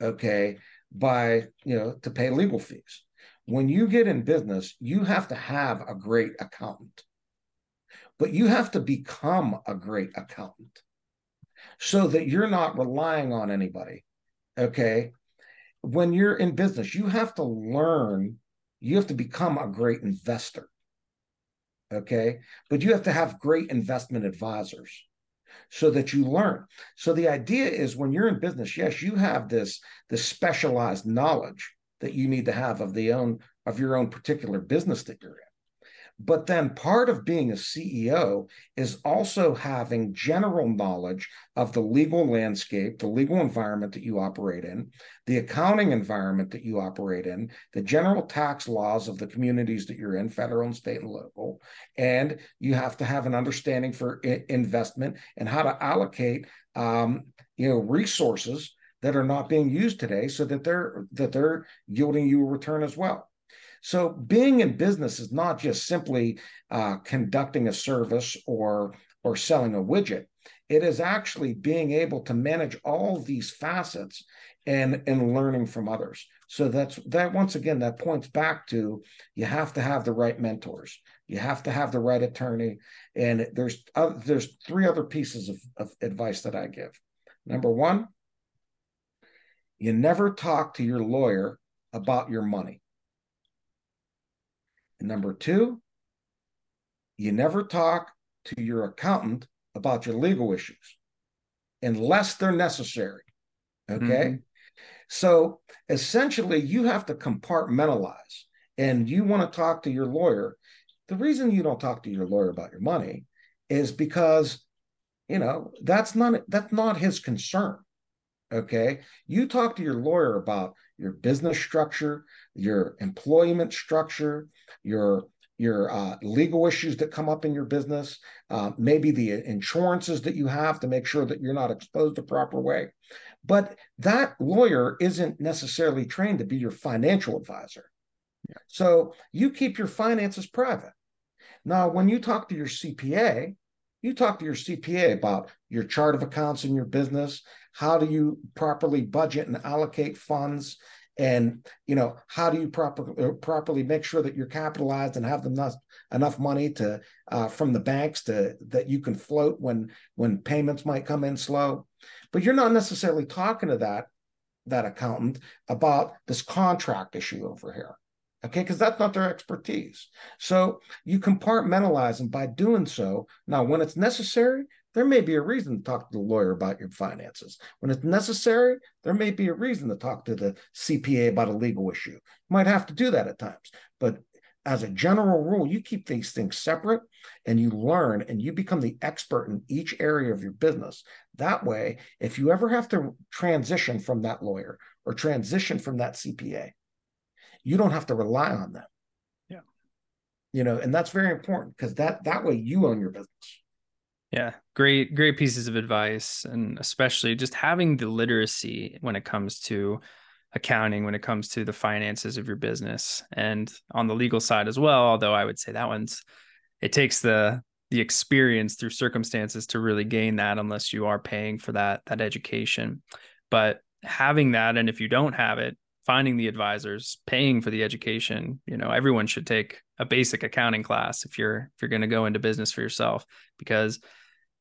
okay, by, you know, to pay legal fees when you get in business, you have to have a great accountant, but you have to become a great accountant so that you're not relying on anybody. Okay. When you're in business, you have to learn, you have to become a great investor. Okay. But you have to have great investment advisors so that you learn. So the idea is when you're in business, yes, you have this, this specialized knowledge that you need to have of the own of your own particular business that you're in. But then part of being a CEO is also having general knowledge of the legal landscape, the legal environment that you operate in, the accounting environment that you operate in, the general tax laws of the communities that you're in, federal and state and local. And you have to have an understanding for investment and how to allocate um, you know, resources that are not being used today so that they're that they're yielding you a return as well. So being in business is not just simply uh, conducting a service or or selling a widget. It is actually being able to manage all these facets and and learning from others. So that's that once again that points back to you have to have the right mentors. You have to have the right attorney. And there's uh, there's three other pieces of, of advice that i give. Number one you never talk to your lawyer about your money. And number two, you never talk to your accountant about your legal issues unless they're necessary. Okay. Mm-hmm. So essentially, you have to compartmentalize and you want to talk to your lawyer. The reason you don't talk to your lawyer about your money is because, you know, that's not that's not his concern. Okay. You talk to your lawyer about your business structure, your employment structure, your your uh, legal issues that come up in your business, uh, maybe the insurances that you have to make sure that you're not exposed the proper way. But that lawyer isn't necessarily trained to be your financial advisor. Yeah. So you keep your finances private. Now, when you talk to your CPA, you talk to your CPA about your chart of accounts in your business, how do you properly budget and allocate funds, and you know how do you properly properly make sure that you're capitalized and have enough enough money to uh, from the banks to that you can float when when payments might come in slow, but you're not necessarily talking to that that accountant about this contract issue over here okay because that's not their expertise. So you compartmentalize and by doing so. Now when it's necessary there may be a reason to talk to the lawyer about your finances. When it's necessary there may be a reason to talk to the cpa about a legal issue. You might have to do that at times. But as a general rule you keep these things separate and you learn and you become the expert in each area of your business. That way if you ever have to transition from that lawyer or transition from that cpa you don't have to rely on them. Yeah. You know and that's very important because that that way you own your business. Yeah great great pieces of advice and especially just having the literacy when it comes to accounting when it comes to the finances of your business and on the legal side as well although i would say that one's it takes the the experience through circumstances to really gain that unless you are paying for that that education. But having that and if you don't have it finding the advisors, paying for the education. You know, everyone should take a basic accounting class if you're if you're going to go into business for yourself because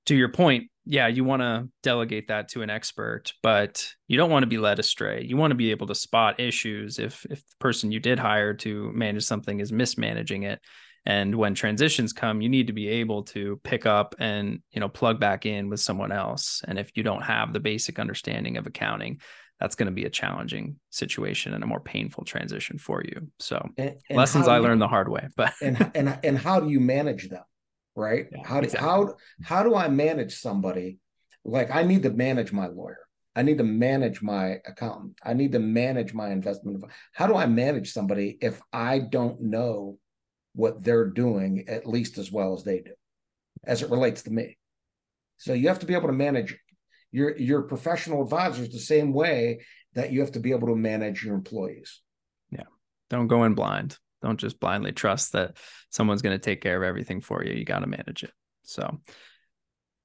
to your point, yeah, you want to delegate that to an expert, but you don't want to be led astray. You want to be able to spot issues if if the person you did hire to manage something is mismanaging it. And when transitions come, you need to be able to pick up and, you know, plug back in with someone else. And if you don't have the basic understanding of accounting, that's going to be a challenging situation and a more painful transition for you. So and, and lessons I learned the hard way, but and and and how do you manage them? Right? Yeah, how do exactly. how how do I manage somebody? Like I need to manage my lawyer. I need to manage my accountant. I need to manage my investment. How do I manage somebody if I don't know what they're doing at least as well as they do, as it relates to me? So you have to be able to manage your your professional advisors the same way that you have to be able to manage your employees. Yeah. Don't go in blind. Don't just blindly trust that someone's going to take care of everything for you. You got to manage it. So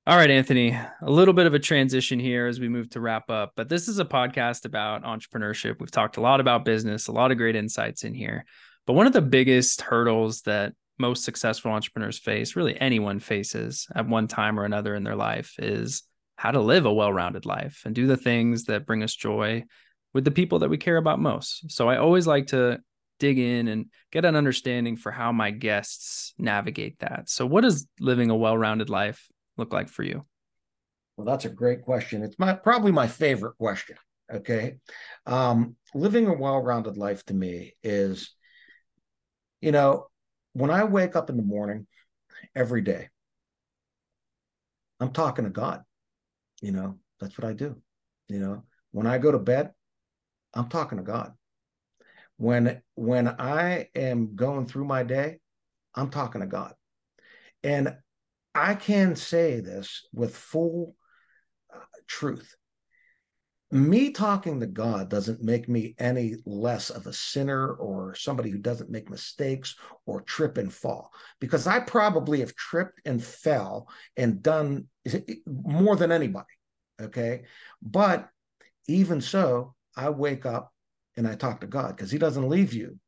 all right, Anthony, a little bit of a transition here as we move to wrap up, but this is a podcast about entrepreneurship. We've talked a lot about business, a lot of great insights in here. But one of the biggest hurdles that most successful entrepreneurs face, really anyone faces at one time or another in their life, is how to live a well rounded life and do the things that bring us joy with the people that we care about most. So I always like to dig in and get an understanding for how my guests navigate that. So, what does living a well rounded life look like for you? Well, that's a great question. It's my probably my favorite question. Okay. Um, living a well-rounded life to me is, you know, when I wake up in the morning every day, I'm talking to God. You know, that's what I do. You know, when I go to bed, I'm talking to God. When when I am going through my day, I'm talking to God. And I can say this with full uh, truth. Me talking to God doesn't make me any less of a sinner or somebody who doesn't make mistakes or trip and fall, because I probably have tripped and fell and done more than anybody. Okay. But even so, I wake up and I talk to God because He doesn't leave you.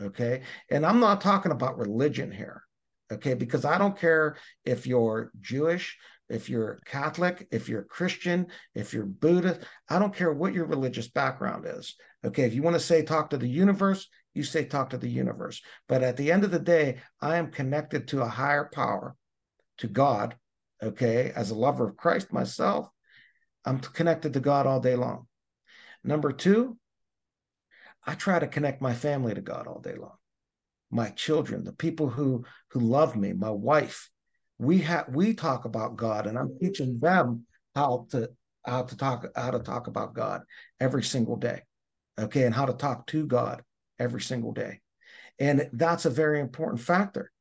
Okay. And I'm not talking about religion here okay because i don't care if you're jewish if you're catholic if you're christian if you're buddhist i don't care what your religious background is okay? If you want to say talk to the universe you say talk to the universe. But at the end of the day i am connected to a higher power to god okay? As a lover of christ myself i'm connected to god all day long. Number two i try to connect my family to god all day long. My children, the people who who love me, my wife. We have we talk about God, and I'm teaching them how to how to talk how to talk about God every single day, okay, and how to talk to God every single day, and that's a very important factor.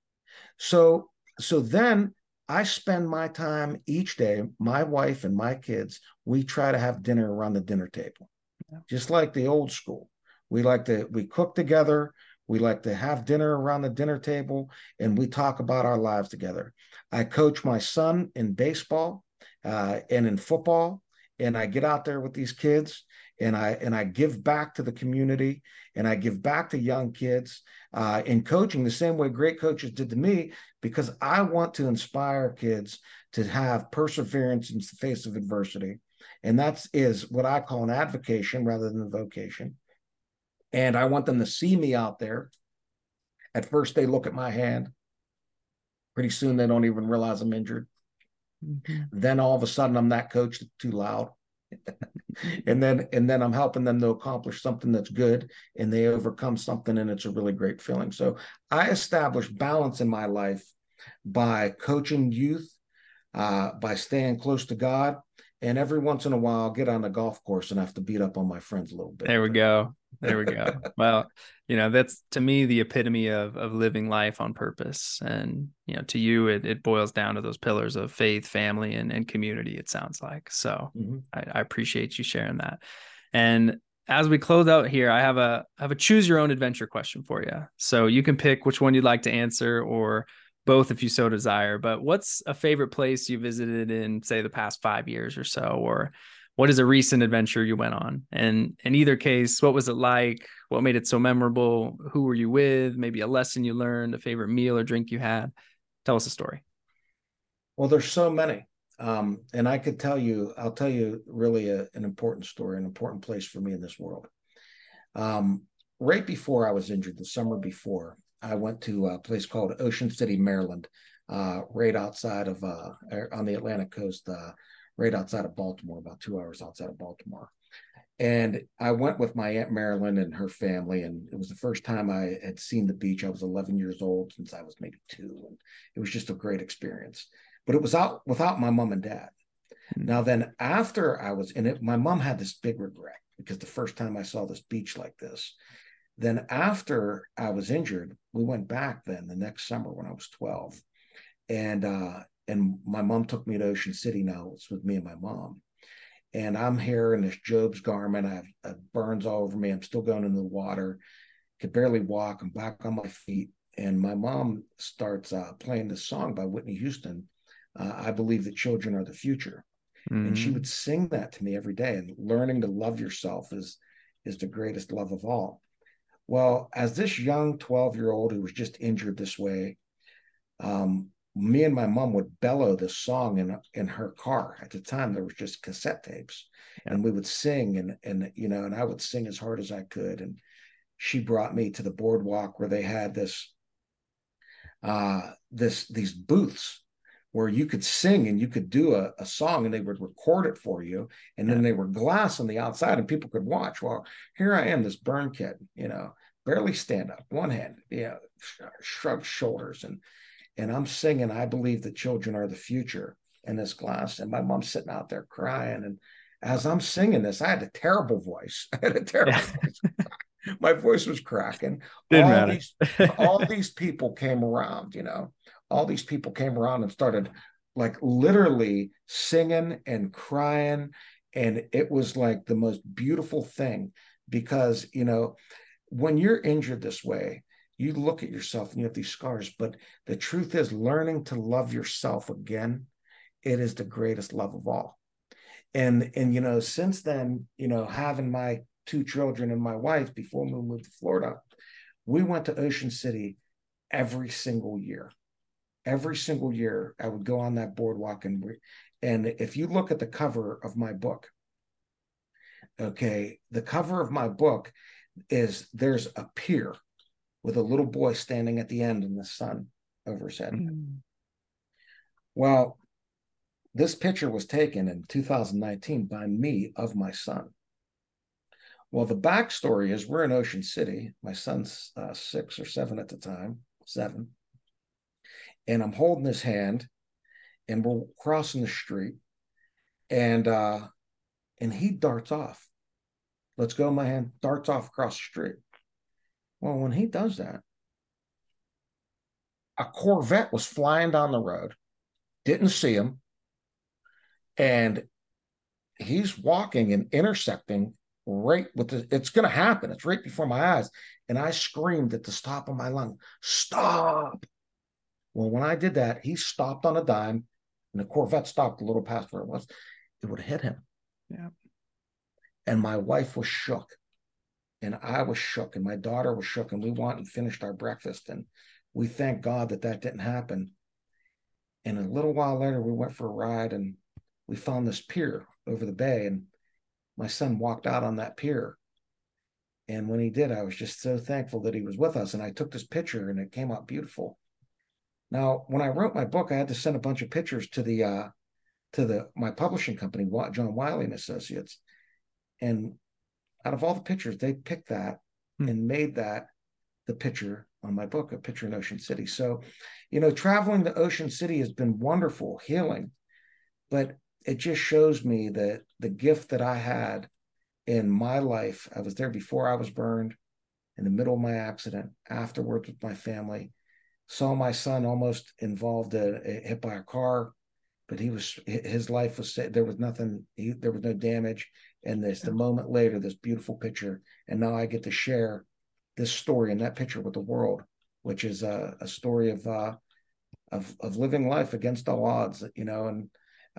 So so then I spend my time each day, my wife and my kids, we try to have dinner around the dinner table, just like the old school. We like to we cook together. We like to have dinner around the dinner table and we talk about our lives together. I coach my son in baseball uh, and in football, and I get out there with these kids and I and I give back to the community and I give back to young kids uh, in coaching the same way great coaches did to me because I want to inspire kids to have perseverance in the face of adversity, and that is what I call an avocation rather than a vocation. And I want them to see me out there. At first, they look at my hand. Pretty soon, they don't even realize I'm injured. Mm-hmm. Then all of a sudden, I'm that coach that's too loud. and then and then I'm helping them to accomplish something that's good and they overcome something and it's a really great feeling. So I established balance in my life by coaching youth, uh, by staying close to God, and every once in a while I'll get on the golf course and have to beat up on my friends a little bit. There we go. There we go. well, you know, that's to me the epitome of of living life on purpose. And, you know, to you it, it boils down to those pillars of faith, family, and, and community, it sounds like. So mm-hmm. I, I appreciate you sharing that. And as we close out here, I have a I have a choose your own adventure question for you. So you can pick which one you'd like to answer or both if you so desire. But what's a favorite place you visited in, say, the past five years or so, or what is a recent adventure you went on? And in either case, what was it like? What made it so memorable? Who were you with? Maybe a lesson you learned, a favorite meal or drink you had. Tell us a story. Well, there's so many. Um, and I could tell you, I'll tell you really a, an important story, an important place for me in this world. Um, right before I was injured, the summer before, I went to a place called Ocean City, Maryland, uh, right outside of uh, on the Atlantic coast, uh, right outside of Baltimore, about two hours outside of Baltimore. And I went with my aunt Marilyn and her family, and it was the first time I had seen the beach. I was 11 years old since I was maybe two, and it was just a great experience. But it was out without my mom and dad. Mm-hmm. Now, then after I was in it, my mom had this big regret because the first time I saw this beach like this, then after I was injured, we went back then the next summer when I was 12. And uh, and my mom took me to Ocean City now. It's with me and my mom. And I'm here in this Job's garment. I have, I have burns all over me. I'm still going into the water. Could barely walk. I'm back on my feet. And my mom starts uh, playing this song by Whitney Houston. Uh, I believe that children are the future. Mm-hmm. And she mm. would sing that to me every day. And learning to love yourself is is the greatest love of all. Well, as this young 12 year old who was just injured this way, um, me and my mom would bellow this song in in her car. At the time, there was just cassette tapes, yeah. and we would sing and and you know, and I would sing as hard as I could. And she brought me to the boardwalk where they had this uh this these booths where you could sing and you could do a, a song and they would record it for you and then they were glass on the outside and people could watch well here i am this burn kid you know barely stand up one hand you know shrug shoulders and and i'm singing i believe the children are the future in this class. and my mom's sitting out there crying and as i'm singing this i had a terrible voice i had a terrible voice my voice was cracking Didn't all matter. these all these people came around you know all these people came around and started like literally singing and crying and it was like the most beautiful thing because you know when you're injured this way you look at yourself and you have these scars but the truth is learning to love yourself again it is the greatest love of all. And and you know since then you know having my two children and my wife before we moved to florida we went to ocean city every single year. Every single year I would go on that boardwalk and and if you look at the cover of my book, okay, the cover of my book is there's a pier with a little boy standing at the end in the sun over his head. Mm. Well, this picture was taken in 2019 by me of my son. Well, the backstory is we're in Ocean City. My son's uh, six or seven at the time, seven and I'm holding his hand, and we're crossing the street, and uh, and he darts off. Let's go, my hand darts off across the street. Well, when he does that, a Corvette was flying down the road, didn't see him, and he's walking and intersecting right with the it's going to happen it's right before my eyes and i screamed at the top of my lung stop well, when I did that, he stopped on a dime and the Corvette stopped a little past where it was. It would have hit him. Yeah. And my wife was shook. And I was shook. And my daughter was shook. And we went and finished our breakfast. And we thank God that that didn't happen. And a little while later, we went for a ride and we found this pier over the bay. And my son walked out on that pier. And when he did, I was just so thankful that he was with us. And I took this picture and it came out beautiful. Now, when I wrote my book, I had to send a bunch of pictures to the uh, to the my publishing company, John Wiley and Associates, and out of all the pictures, they picked that hmm. and made that the picture on my book, a picture in Ocean City. So, you know, traveling to Ocean City has been wonderful, healing, but it just shows me that the gift that I had in my life, I was there before I was burned, in the middle of my accident, afterwards with my family, saw my son almost involved a, a hit by a car, but he was his life was there was nothing he, there was no damage, and this the moment later this beautiful picture, and now I get to share this story and that picture with the world, which is a, a story of uh, of of living life against all odds, you know, and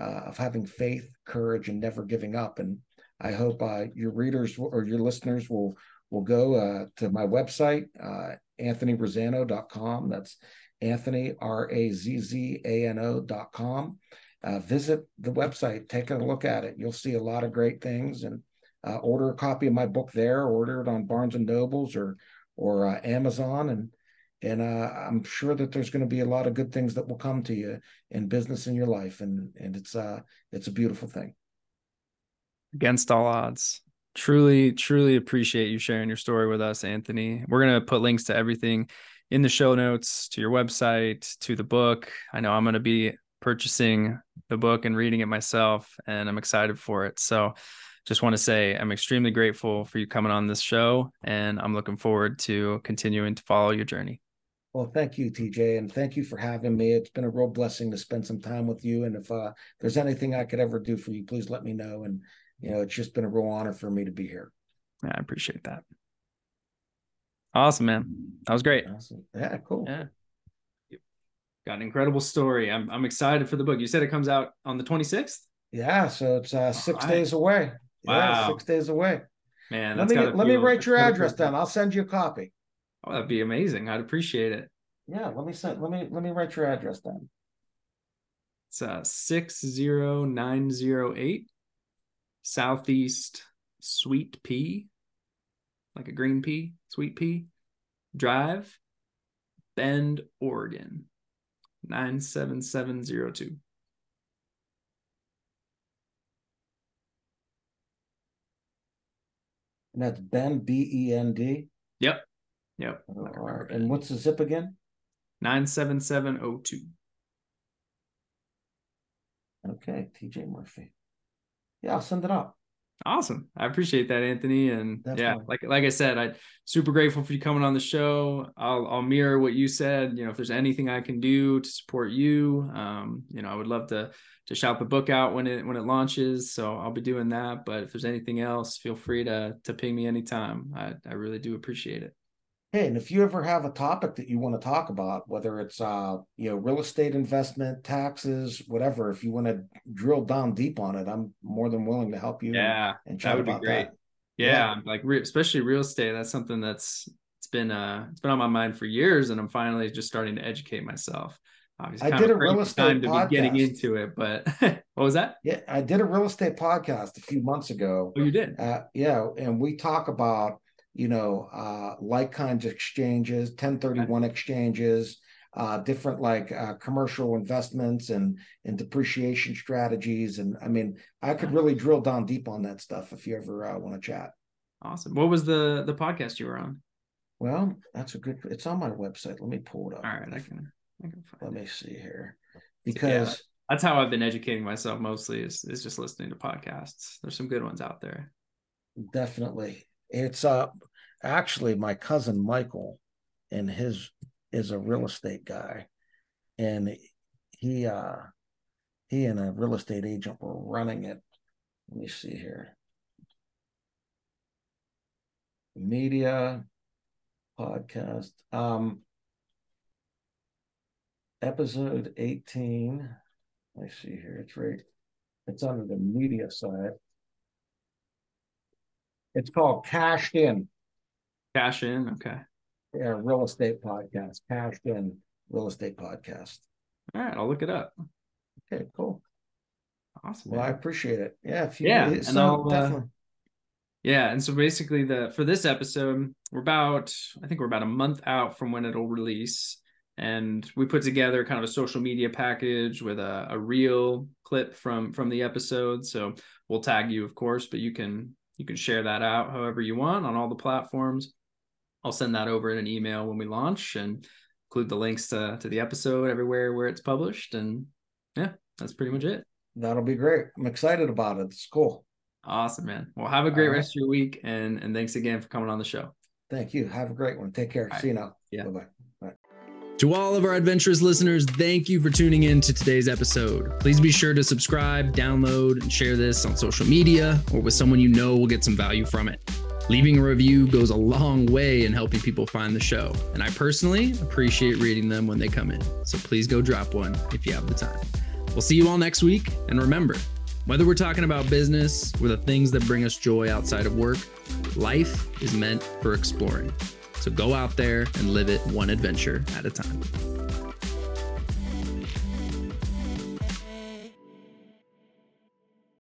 uh, of having faith, courage, and never giving up. And I hope uh, your readers or your listeners will will go uh, to my website, uh, anthonyrazzano.com. That's Anthony, R A Z Z A N O.com. Uh, visit the website, take a look at it. You'll see a lot of great things and uh, order a copy of my book there, order it on Barnes and Nobles or or uh, Amazon. And and uh, I'm sure that there's going to be a lot of good things that will come to you in business in your life. And, and it's, uh, it's a beautiful thing. Against all odds truly truly appreciate you sharing your story with us anthony we're going to put links to everything in the show notes to your website to the book i know i'm going to be purchasing the book and reading it myself, and I'm excited for it. So, just want to say I'm extremely grateful for you coming on this show, and I'm looking forward to continuing to follow your journey. Well, thank you, TJ, and thank you for having me. It's been a real blessing to spend some time with you. And if uh, there's anything I could ever do for you, please let me know. And you know, it's just been a real honor for me to be here. Yeah, I appreciate that. Awesome, man. That was great. Awesome. Yeah, cool. Yeah. Got an incredible story. I'm I'm excited for the book. You said it comes out on the 26th? Yeah, so it's uh, six right. days away. Wow. Yeah, six days away. Man, let me let me write your address down. I'll send you a copy. Oh, that'd be amazing. I'd appreciate it. Yeah, let me send let me let me write your address down. It's uh six zero nine zero eight Southeast Sweet Pea, like a green pea, sweet pea drive, Bend, Oregon, 97702. And that's Bend, B E N D. Yep. Yep. and what's the zip again? 97702. Okay, TJ Murphy. Yeah, I'll send it up. Awesome. I appreciate that, Anthony. And Definitely. yeah, like like I said, I super grateful for you coming on the show. I'll I'll mirror what you said. You know, if there's anything I can do to support you, um, you know, I would love to to shout the book out when it when it launches. So I'll be doing that. But if there's anything else, feel free to to ping me anytime. I, I really do appreciate it. Hey, and if you ever have a topic that you want to talk about, whether it's uh, you know, real estate investment, taxes, whatever, if you want to drill down deep on it, I'm more than willing to help you. Yeah, and, and that would be great. That. Yeah, yeah, like re- especially real estate. That's something that's it's been uh it's been on my mind for years, and I'm finally just starting to educate myself. Obviously, I did a real estate time podcast. to be getting into it, but what was that? Yeah, I did a real estate podcast a few months ago. Oh, you did? Uh, yeah, and we talk about you know, uh, like kinds of exchanges, 1031 exchanges, uh, different like uh, commercial investments and and depreciation strategies. And I mean, I could really drill down deep on that stuff if you ever uh, want to chat. Awesome. What was the the podcast you were on? Well, that's a good. It's on my website. Let me pull it up. All right, I can. I can find Let it. me see here, because yeah, that's how I've been educating myself mostly is is just listening to podcasts. There's some good ones out there. Definitely, it's uh actually my cousin Michael and his is a real estate guy. And he uh he and a real estate agent were running it. Let me see here. Media podcast. Um episode 18. I see here. It's right. It's under the media side. It's called Cashed In. Cash in. Okay. Yeah, real estate podcast. Cashed in real estate podcast. All right, I'll look it up. Okay, cool. Awesome. Well, man. I appreciate it. Yeah, if you yeah, and so uh, definitely. Uh, yeah, and so basically the for this episode, we're about I think we're about a month out from when it'll release. And we put together kind of a social media package with a, a real clip from from the episode. So we'll tag you, of course, but you can you can share that out however you want on all the platforms. I'll send that over in an email when we launch and include the links to, to the episode everywhere where it's published. And yeah, that's pretty much it. That'll be great. I'm excited about it. It's cool. Awesome, man. Well, have a great right. rest of your week and and thanks again for coming on the show. Thank you. Have a great one. Take care. See you now. Yeah. Bye-bye. Bye. To all of our adventurous listeners, thank you for tuning in to today's episode. Please be sure to subscribe, download, and share this on social media or with someone you know will get some value from it. Leaving a review goes a long way in helping people find the show, and I personally appreciate reading them when they come in. So please go drop one if you have the time. We'll see you all next week, and remember, whether we're talking about business or the things that bring us joy outside of work, life is meant for exploring. So go out there and live it one adventure at a time.